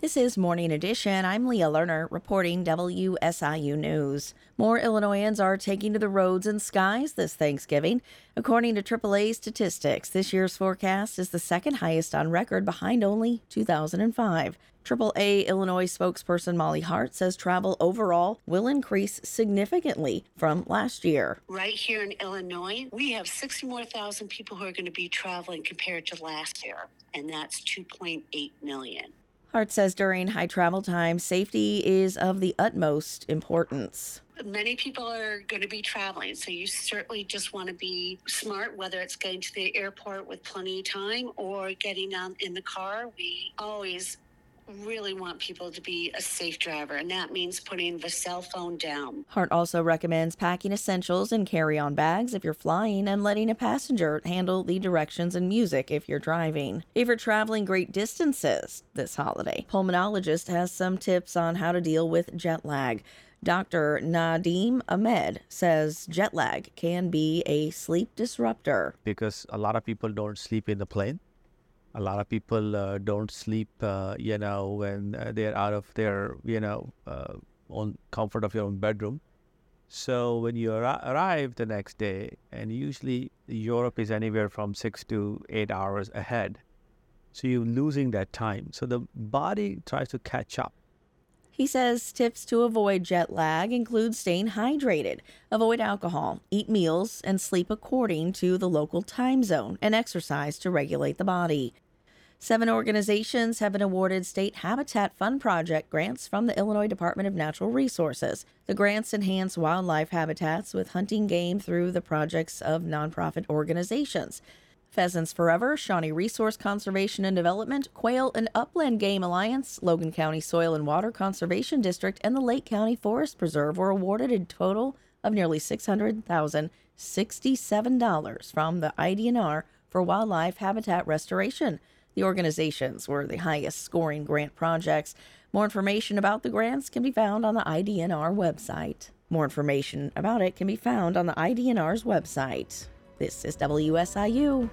This is Morning Edition. I'm Leah Lerner reporting WSIU News. More Illinoisans are taking to the roads and skies this Thanksgiving. According to AAA statistics, this year's forecast is the second highest on record behind only 2005. AAA Illinois spokesperson Molly Hart says travel overall will increase significantly from last year. Right here in Illinois, we have 60 more thousand people who are going to be traveling compared to last year, and that's 2.8 million. Hart says during high travel times, safety is of the utmost importance. Many people are going to be traveling, so you certainly just want to be smart, whether it's getting to the airport with plenty of time or getting on in the car. We always really want people to be a safe driver, and that means putting the cell phone down. Hart also recommends packing essentials and carry on bags if you're flying and letting a passenger handle the directions and music if you're driving. If you're traveling great distances this holiday, pulmonologist has some tips on how to deal with jet lag. Dr. Nadim Ahmed says jet lag can be a sleep disruptor. Because a lot of people don't sleep in the plane a lot of people uh, don't sleep, uh, you know, when uh, they're out of their, you know, uh, own comfort of your own bedroom. So when you ar- arrive the next day, and usually Europe is anywhere from six to eight hours ahead, so you're losing that time. So the body tries to catch up. He says tips to avoid jet lag include staying hydrated, avoid alcohol, eat meals, and sleep according to the local time zone, and exercise to regulate the body. Seven organizations have been awarded State Habitat Fund Project grants from the Illinois Department of Natural Resources. The grants enhance wildlife habitats with hunting game through the projects of nonprofit organizations. Pheasants Forever, Shawnee Resource Conservation and Development, Quail and Upland Game Alliance, Logan County Soil and Water Conservation District, and the Lake County Forest Preserve were awarded a total of nearly $600,067 from the IDNR for wildlife habitat restoration. The organizations were the highest scoring grant projects. More information about the grants can be found on the IDNR website. More information about it can be found on the IDNR's website. This is WSIU.